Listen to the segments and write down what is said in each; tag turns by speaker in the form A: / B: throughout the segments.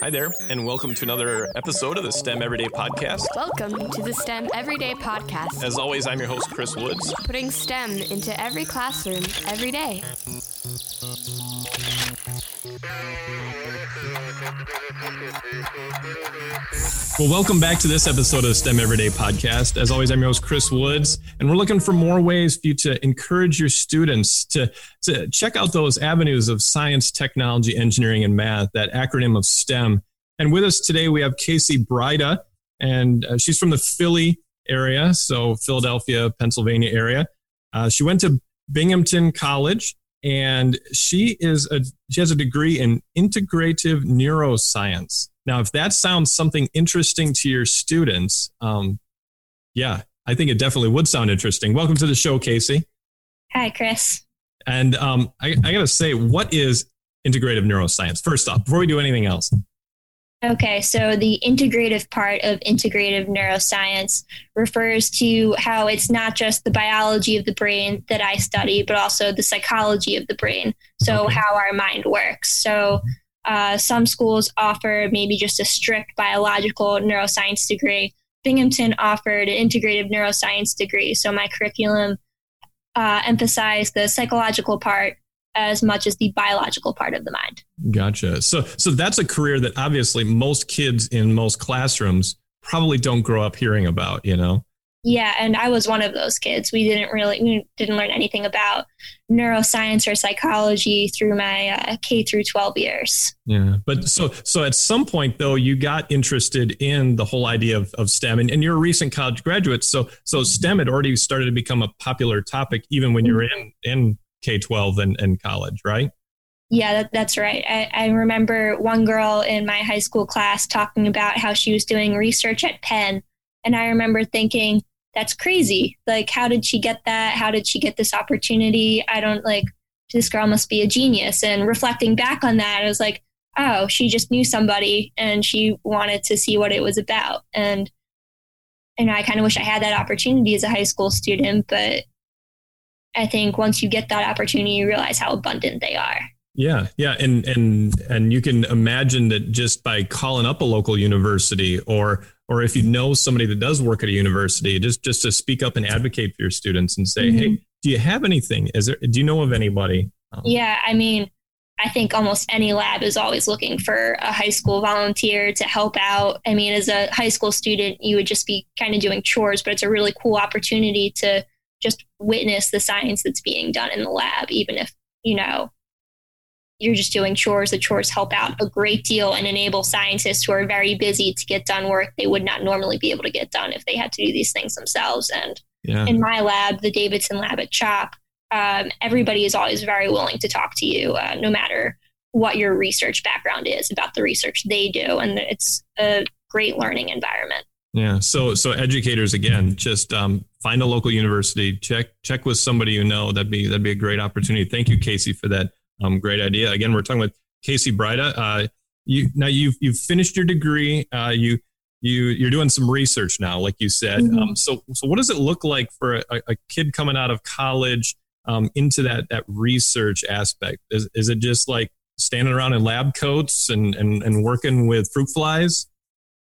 A: Hi there, and welcome to another episode of the STEM Everyday Podcast.
B: Welcome to the STEM Everyday Podcast,
A: As always, I'm your host, Chris Woods.
B: putting STEM into every classroom every day.
A: Well, welcome back to this episode of STEM Everyday Podcast. As always, I'm your host, Chris Woods, and we're looking for more ways for you to encourage your students to, to check out those avenues of science, technology, engineering, and math, that acronym of STEM. And with us today, we have Casey Brida, and uh, she's from the Philly area, so Philadelphia, Pennsylvania area. Uh, she went to Binghamton College, and she is a she has a degree in integrative neuroscience. Now, if that sounds something interesting to your students, um, yeah, I think it definitely would sound interesting. Welcome to the show, Casey.
C: Hi, Chris.
A: And um, I, I got to say, what is integrative neuroscience? First off, before we do anything else,
C: Okay, so the integrative part of integrative neuroscience refers to how it's not just the biology of the brain that I study, but also the psychology of the brain. So,
A: Okay.
C: how our mind works. So, uh, some schools offer maybe just a strict biological neuroscience degree. Binghamton offered an integrative neuroscience degree. So, my curriculum uh, emphasized the psychological part as much as the biological part of the mind.
A: gotcha. So, so that's a career that obviously most kids in most classrooms probably don't grow up hearing about. You know,
C: Yeah, and I was one of those kids. We didn't really we didn't learn anything about neuroscience or psychology through my uh, K through 12 years.
A: Yeah. But so so at some point though, you got interested in the whole idea of, of STEM and, and you're a recent college graduate. So so STEM had already started to become a popular topic even when you were in, in K twelve and, and college, right?
C: Yeah, that, that's right. I, I remember one girl in my high school class talking about how she was doing research at Penn. And I remember thinking, that's crazy. Like, how did she get that? How did she get this opportunity? I don't like, this girl must be a genius. And reflecting back on that, I was like, oh, she just knew somebody and she wanted to see what it was about. And, and I kind of wish I had that opportunity as a high school student. But I think once you get that opportunity, you realize how abundant they are.
A: Yeah, yeah, and and and you can imagine that just by calling up a local university, or or if you know somebody that does work at a university, just just to speak up and advocate for your students and say,
C: Mhm.
A: hey, do you have anything? Is there? Do you know of anybody? Um,
C: Yeah, I mean, I think almost any lab is always looking for a high school volunteer to help out. I mean, as a high school student, you would just be kind of doing chores, but it's a really cool opportunity to just witness the science that's being done in the lab, even if, you know, you're just doing chores. The chores help out a great deal and enable scientists who are very busy to get done work they would not normally be able to get done if they had to do these things themselves. And
A: yeah.
C: in my lab, the Davidson lab at CHOP, um, everybody is always very willing to talk to you, uh, no matter what your research background is about the research they do. And it's a great learning environment.
A: Yeah. So so educators again, just um, find a local university, check check with somebody you know. That'd be that'd be a great opportunity. Thank you, Casey, for that um, great idea. Again, we're talking with Casey Brida. Uh, you now you've you've finished your degree. Uh, you you you're doing some research now, like you said.
C: Mhm.
A: Um, so so what does it look like for a, a kid coming out of college um, into that that research aspect? Is is it just like standing around in lab coats and and, and working with fruit flies?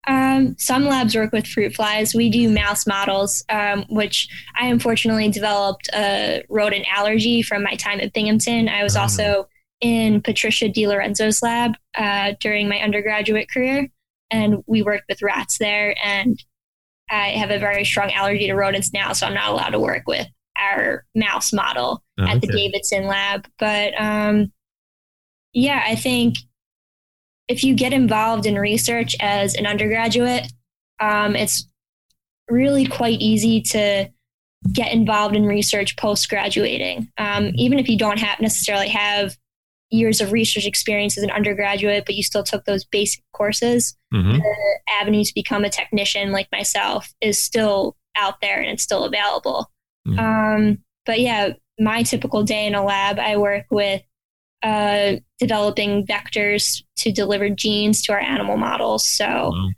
C: Um, some labs work with fruit flies. We do mouse models, um, which I unfortunately developed a rodent allergy from my time at Binghamton. I was
A: Oh.
C: also in Patricia DiLorenzo's lab uh, during my undergraduate career, and we worked with rats there. And I have a very strong allergy to rodents now, so I'm not allowed to work with our mouse model at the Davidson lab. But um, yeah, I think if you get involved in research as an undergraduate, um, it's really quite easy to get involved in research post graduating. Um, even if you don't have necessarily have years of research experience as an undergraduate, but you still took those basic courses,
A: Mhm.
C: the avenue to become a technician like myself is still out there and it's still available.
A: Mhm.
C: Um, but yeah, my typical day in a lab, I work with uh, developing vectors to deliver genes to our animal models. So
A: Wow.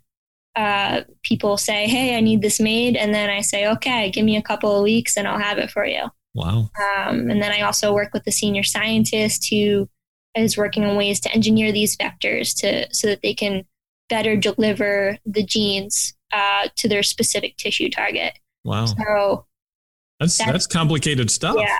C: uh, people say, "Hey, I need this made," and then I say, "Okay, give me a couple of weeks, and I'll have it for you."
A: Wow.
C: Um, and then I also work with the senior scientist who is working on ways to engineer these vectors to so that they can better deliver the genes uh, to their specific tissue target.
A: Wow.
C: So
A: that's that's, that's complicated stuff.
C: Yeah.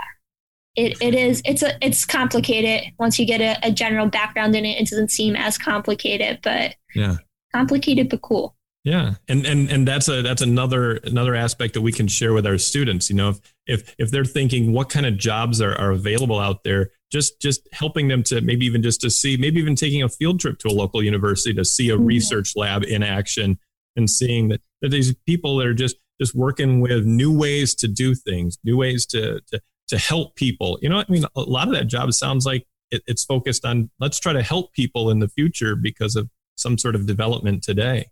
C: It, it is. It's a it's complicated once you get a, a general background in it it doesn't seem as complicated but
A: yeah.
C: complicated but cool.
A: Yeah. And and and that's a that's another another aspect that we can share with our students. You know if if if they're thinking what kind of jobs are, are available out there just just helping them to maybe even just to see maybe even taking a field trip to a local university to see a mm-hmm. research lab in action and seeing that, that these people that are just just working with new ways to do things new ways to to to help people. You know i mean? A lot of that job sounds like it, it's focused on let's try to help people in the future because of some sort of development today.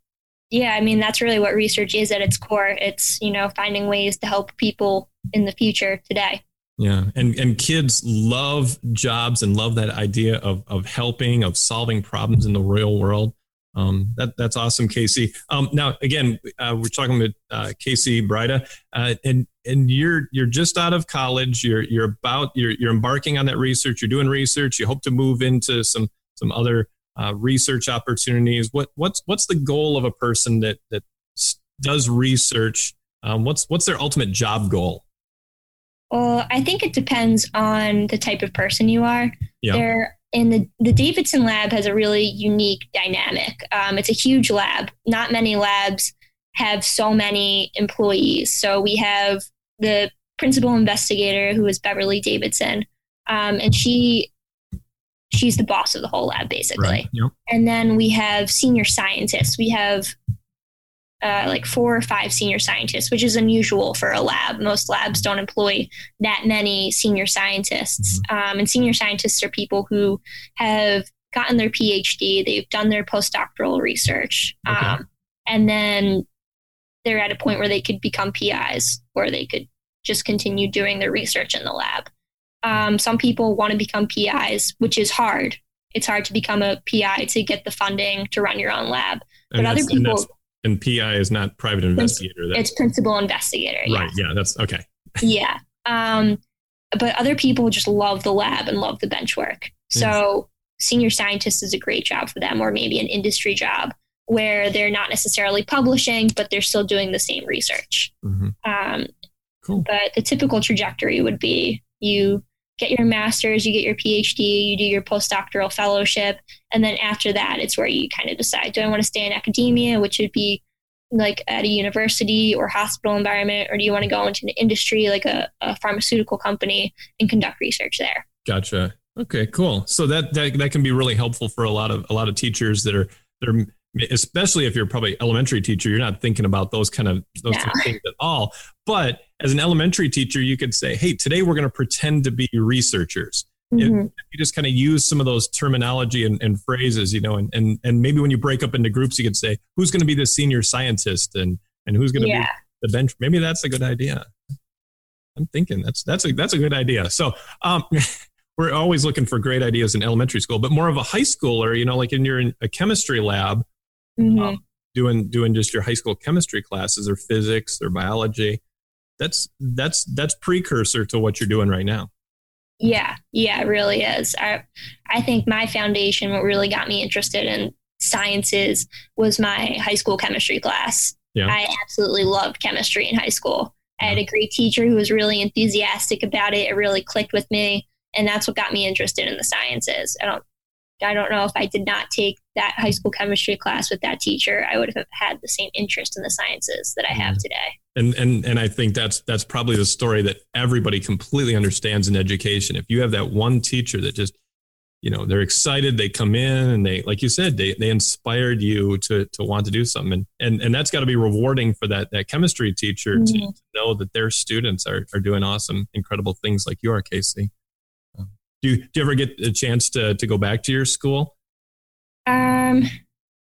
C: Yeah i mean that's really what research is at its core. It's you know finding ways to help people in the future today.
A: Yeah, and and kids love jobs and love that idea of of helping, of solving problems in the real world. Um, that that's awesome, Casey. Um, now again, uh, we're talking with uh, Casey Brida, uh, and and you're you're just out of college. You're you're about you're you're embarking on that research. You're doing research. You hope to move into some some other uh, research opportunities. What what's what's the goal of a person that that does research? Um, what's what's their ultimate job goal?
C: Well, I think it depends on the type of person you are. Yeah. There, and the, the Davidson lab has a really unique dynamic. Um, it's a huge lab. Not many labs have so many employees. So we have the principal investigator, who is Beverly Davidson, um, and she she's the boss of the whole lab basically. Right. Yep. And then we have senior scientists. We have uh, like four or five senior scientists, which is unusual for a lab. Most labs don't employ that many senior scientists. Mm-hmm. Um, and senior scientists are people who have gotten their PhD, they've done their postdoctoral research, okay. um, and then they're at a point where they could become PIs or they could just continue doing their research in the lab. Um, some people want to become PIs, which is hard. It's hard to become a PI to get the funding to run your own lab.
A: And but other people and PI is not private investigator.
C: That's, it's principal investigator.
A: Right. Yeah. That's okay.
C: yeah. Um, but other people just love the lab and love the bench work. So yes. senior scientist is a great job for them, or maybe an industry job where they're not necessarily publishing, but they're still doing the same research. Mm-hmm. Um, cool. But the typical trajectory would be you get your master's, you get your PhD, you do your postdoctoral fellowship, and then after that, it's where you kind of decide: do I want to stay in academia, which would be like at a university or hospital environment, or do you want to go into an industry like a, a pharmaceutical company and conduct research there?
A: Gotcha. Okay, cool. So that, that that can be really helpful for a lot of a lot of teachers that are that are especially if you're probably elementary teacher, you're not thinking about those kind of those kind of things at all. But as an elementary teacher, you could say, "Hey, today we're going to pretend to be researchers." Mm-hmm. If, you just kind of use some of those terminology and, and, phrases, you know, and, and and maybe when you break up into groups, you could say, "Who's going to be the senior scientist?" and and who's going to yeah. be the bench. Maybe that's a good idea. I'm thinking that's that's a that's a good idea. So, um, we're always looking for great ideas in elementary school, but more of a high schooler, you know, like in your a chemistry lab, mm-hmm. um, doing doing just your high school chemistry classes or physics or biology. That's that's that's precursor to what you're doing right now.
C: Yeah, yeah, it really is. I I think my foundation, what really got me interested in sciences, was my high school chemistry class. Yeah. I absolutely loved chemistry in high school. I had a great teacher who was really enthusiastic about it. It really clicked with me, and that's what got me interested in the sciences. I don't I don't know if I did not take that high school chemistry class with that teacher, I would have had the same interest in the sciences that I have mm-hmm. today.
A: And and and I think that's that's probably the story that everybody completely understands in education. If you have that one teacher that just you know they're excited they come in and they like you said they they inspired you to to want to do something and and, and that's got to be rewarding for that that chemistry teacher mm-hmm. to, to, know that their students are are doing awesome incredible things like you are casey do you, do you ever get a chance to, to go back to your school?
C: Um,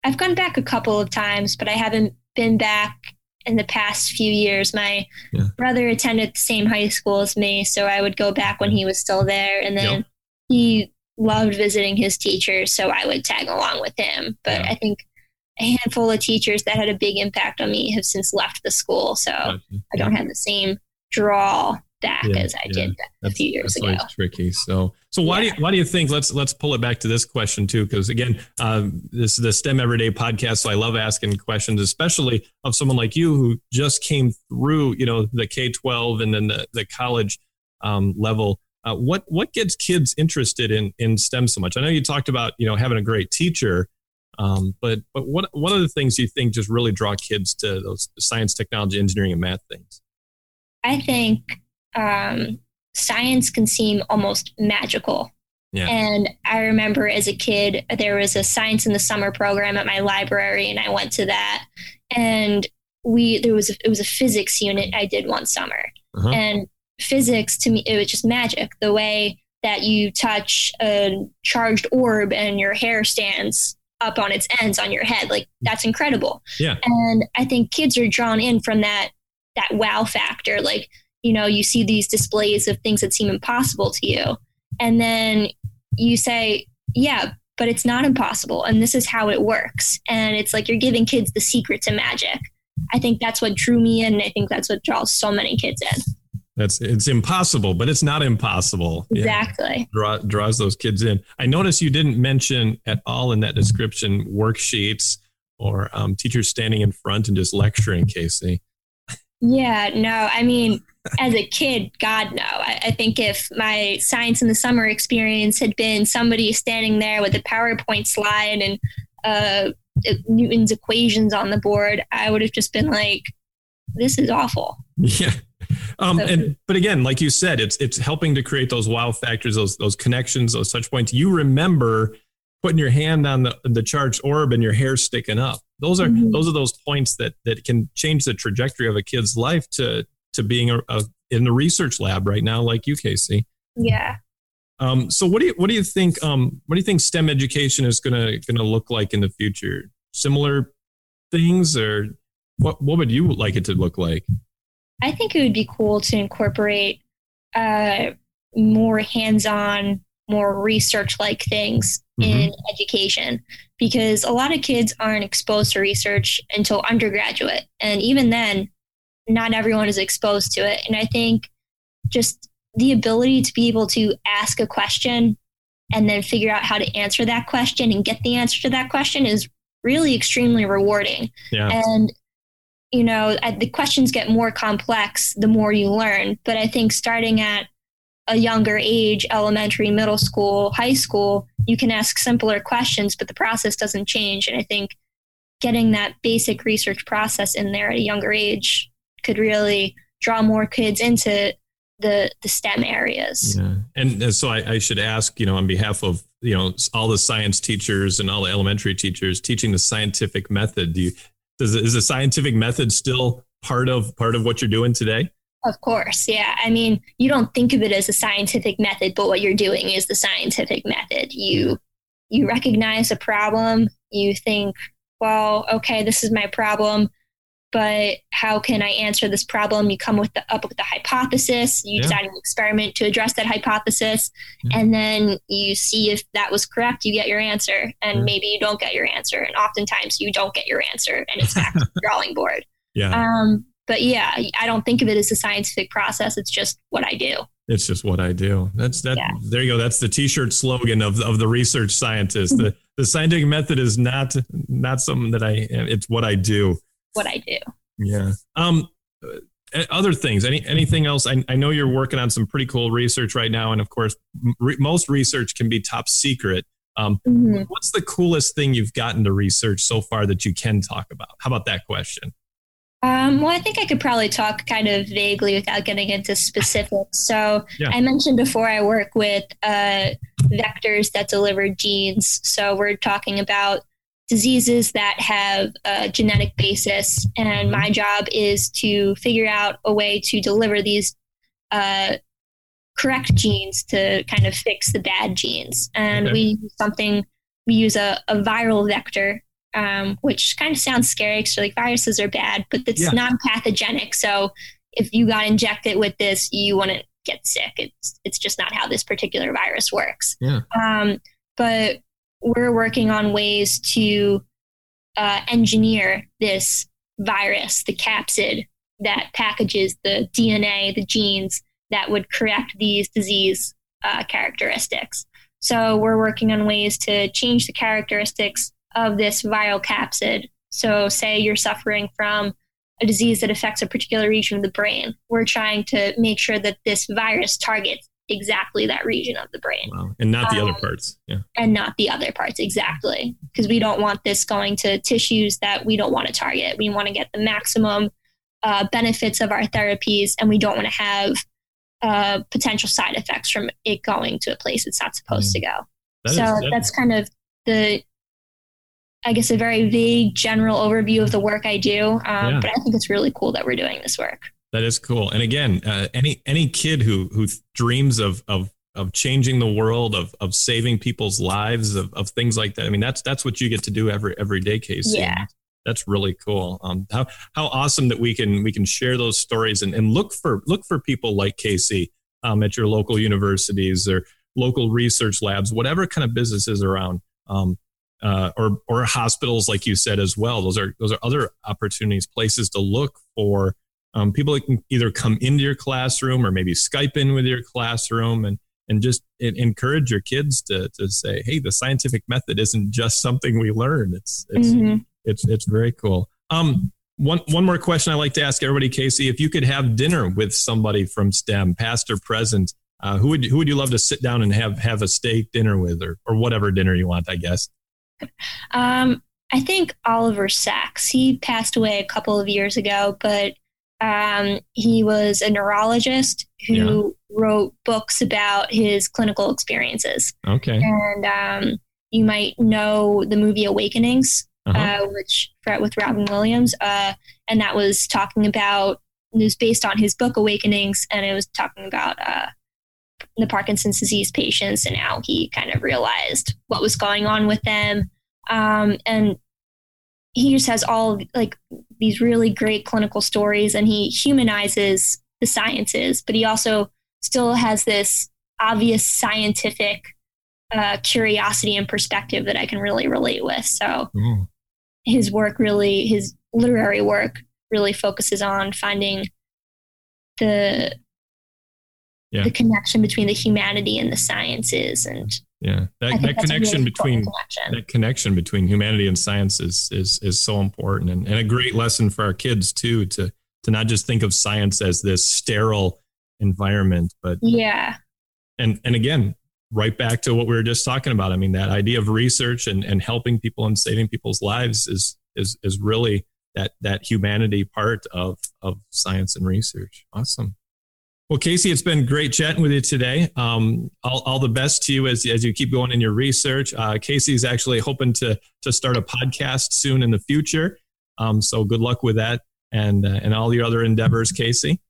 C: I've gone back a couple of times, but I haven't been back in the past few years. My yeah. brother attended the same high school as me, so I would go back when he was still there. And then yep. he loved visiting his teachers, so I would tag along with him. But yeah. I think a handful of teachers that had a big impact on me have since left the school, so gotcha. I don't have the same draw back yeah, as I yeah. did a few years
A: ago. tricky. So, so why yeah. do you, why do you think? Let's let's pull it back to this question too, because again, um, this is the STEM Everyday podcast. So I love asking questions, especially of someone like you who just came through, you know, the K twelve and then the the college um, level. Uh, what what gets kids interested in in STEM so much? I know you talked about you know having a great teacher, um, but but what what are the things you think just really draw kids to those science, technology, engineering, and math things?
C: I think um, science can seem almost magical. Yeah. And I remember as a kid, there was a science in the summer program at my library, and I went to that. And we there was a, it was a physics unit I did one summer, uh-huh. and physics to me it was just magic. The way that you touch a charged orb and your hair stands up on its ends on your head, like that's incredible.
A: Yeah.
C: And I think kids are drawn in from that that wow factor. Like, you know, you see these displays of things that seem impossible to you. And then you say, yeah, but it's not impossible. And this is how it works. And it's like you're giving kids the secret to magic. I think that's what drew me in. And I think that's what draws so many kids in.
A: That's it's impossible, but it's not impossible.
C: Exactly.
A: Yeah. Draw, draws those kids in. I notice you didn't mention at all in that description worksheets or um, teachers standing in front and just lecturing, Casey.
C: Yeah, no, I mean, as a kid, God, no. I, I, think if my science in the summer experience had been somebody standing there with a PowerPoint slide and uh, Newton's equations on the board, I would have just been like, this is awful.
A: Yeah. Um, so, and but again, like you said, it's it's helping to create those wow factors, those those connections, those touch points. You remember putting your hand on the, the charged orb and your hair sticking up. Those are mm-hmm. those are those points that that can change the trajectory of a kid's life to to being a, a in the research lab right now, like you, Casey.
C: Yeah.
A: Um, so what do you what do you think? Um, what do you think STEM education is gonna gonna look like in the future? Similar things, or what what would you like it to look like?
C: I think it would be cool to incorporate uh, more hands-on more research like things mm-hmm. in education because a lot of kids aren't exposed to research until undergraduate. And even then, not everyone is exposed to it. And I think just the ability to be able to ask a question and then figure out how to answer that question and get the answer to that question is really extremely rewarding.
A: Yeah.
C: And you know, the questions get more complex the more you learn. But I think starting at a younger age, elementary, middle school, high school, you can ask simpler questions, but the process doesn't change. And I think getting that basic research process in there at a younger age could really draw more kids into the the STEM areas.
A: Yeah, and, so I, I, should ask, you know, on behalf of you know all the science teachers and all the elementary teachers teaching the scientific method. Do you does is the scientific method still part of part of what you're doing today?
C: Of course, yeah. I mean, you don't think of it as a scientific method, but what you're doing is the scientific method. You you recognize a problem, you think, well, okay, this is my problem, but how can I answer this problem? You come with the, up with the hypothesis, you yeah. design an experiment to address that hypothesis, yeah. and then you see if that was correct, you get your answer, and yeah. maybe you don't get your answer, and oftentimes you don't get your answer, and it's back to the drawing board.
A: Yeah.
C: Um, but yeah, I don't think of it as a scientific process. It's just what I do.
A: It's just what I do. That's that. Yeah. There you go. That's the T-shirt slogan of of the research scientist. the The scientific method is not not something that I. It's what I do.
C: What I do.
A: Yeah. Um. Uh, other things. Any anything else? I, I know you're working on some pretty cool research right now, and of course, re- most research can be top secret. Um, mm-hmm. What's the coolest thing you've gotten to research so far that you can talk about? How about that question?
C: Um, well, I think I could probably talk kind of vaguely without getting into specifics. So yeah. I mentioned before I work with uh, vectors that deliver genes. So we're talking about diseases that have a genetic basis, and my job is to figure out a way to deliver these uh, correct genes to kind of fix the bad genes. And okay. we use something. We use a, a viral vector um, which kind of sounds scary because like viruses are bad, but it's yeah. non-pathogenic. So if you got injected with this, you wouldn't get sick. It's it's just not how this particular virus works.
A: Yeah.
C: Um, but we're working on ways to uh, engineer this virus, the capsid that packages the DNA, the genes that would correct these disease uh, characteristics. So we're working on ways to change the characteristics of this viral capsid. So, say you're suffering from a disease that affects a particular region of the brain. We're trying to make sure that this virus targets exactly that region of the brain.
A: Wow. And not the um, other parts. Yeah.
C: And not the other parts, exactly. Because we don't want this going to tissues that we don't want to target. We want to get the maximum uh, benefits of our therapies, and we don't want to have uh, potential side effects from it going to a place it's not supposed mm. to go. That so is, that that's kind of the I guess, a very vague general overview of the work I do. Um, yeah. But I think it's really cool that we're doing this work.
A: That is cool. And again, uh, any any kid who who dreams of of of changing the world, of of saving people's lives, of, of things like that. I mean, that's that's what you get to do every every day, Casey.
C: Yeah.
A: That's really cool. Um, how how awesome that we can we can share those stories and, and look for look for people like Casey um, at your local universities or local research labs, whatever kind of businesses around. Um, uh, or or hospitals, like you said as well. Those are those are other opportunities, places to look for um, people that can either come into your classroom or maybe Skype in with your classroom and and just encourage your kids to to say, hey, the scientific method isn't just something we learn. It's it's mm-hmm. it's it's very cool. Um, one one more question I like to ask everybody, Casey, if you could have dinner with somebody from STEM, past or present, uh, who would who would you love to sit down and have have a steak dinner with, or or whatever dinner you want, I guess.
C: Um, I think Oliver Sacks. He passed away a couple of years ago, but um, he was a neurologist who yeah. wrote books about his clinical experiences.
A: Okay.
C: And um, you might know the movie Awakenings, uh-huh. uh, which with Robin Williams, uh, and that was talking about it was based on his book Awakenings, and it was talking about uh, the Parkinson's disease patients and how he kind of realized what was going on with them. Um, and he just has all like these really great clinical stories and he humanizes the sciences, but he also still has this obvious scientific uh, curiosity and perspective that I can really relate with. So mm. his work really, his literary work really focuses on finding the yeah. the connection between the humanity and the sciences and
A: yeah. That, that connection really between connection. that connection between humanity and science is is, is so important and, and a great lesson for our kids too to to not just think of science as this sterile environment but
C: yeah.
A: And and again right back to what we were just talking about. I mean that idea of research and and helping people and saving people's lives is is is really that that humanity part of of science and research. Awesome well, Casey, it's been great chatting with you today. Um, all, all, the best to you as, as you keep going in your research. Uh, Casey's actually hoping to to start a podcast soon in the future. Um, so good luck with that and uh, and all your other endeavors, Casey.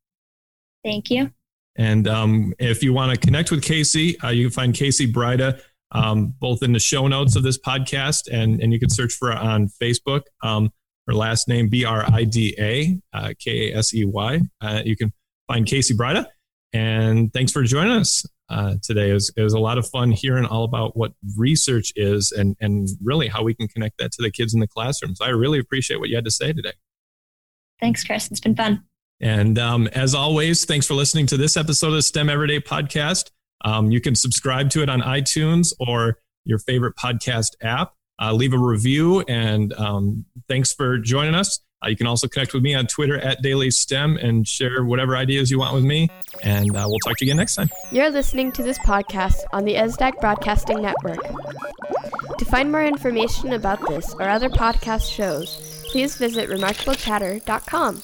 C: Thank you.
A: And um, if you want to connect with Casey, uh, you can find Casey Brida um, both in the show notes of this podcast and and you can search for her on Facebook. Um, her last name B R I D A K A S E Y. uh, K A S E Y. Uh, you can find Casey Brida. And thanks for joining us uh, today. It was, it was, a lot of fun hearing all about what research is and, and really how we can connect that to the kids in the classrooms. I really appreciate what you had to say today.
C: Thanks, Chris. It's been fun.
A: And um, as always, thanks for listening to this episode of the STEM Everyday Podcast. Um, you can subscribe to it on iTunes or your favorite podcast app. Uh, leave a review and um, thanks for joining us. Uh, you can also connect with me on Twitter at Daily STEM and share whatever ideas you want with me. And uh, we'll talk to you again next time.
B: You're listening to this podcast on the ESDAC Broadcasting Network. To find more information about this or other podcast shows, please visit remarkablechatter.com.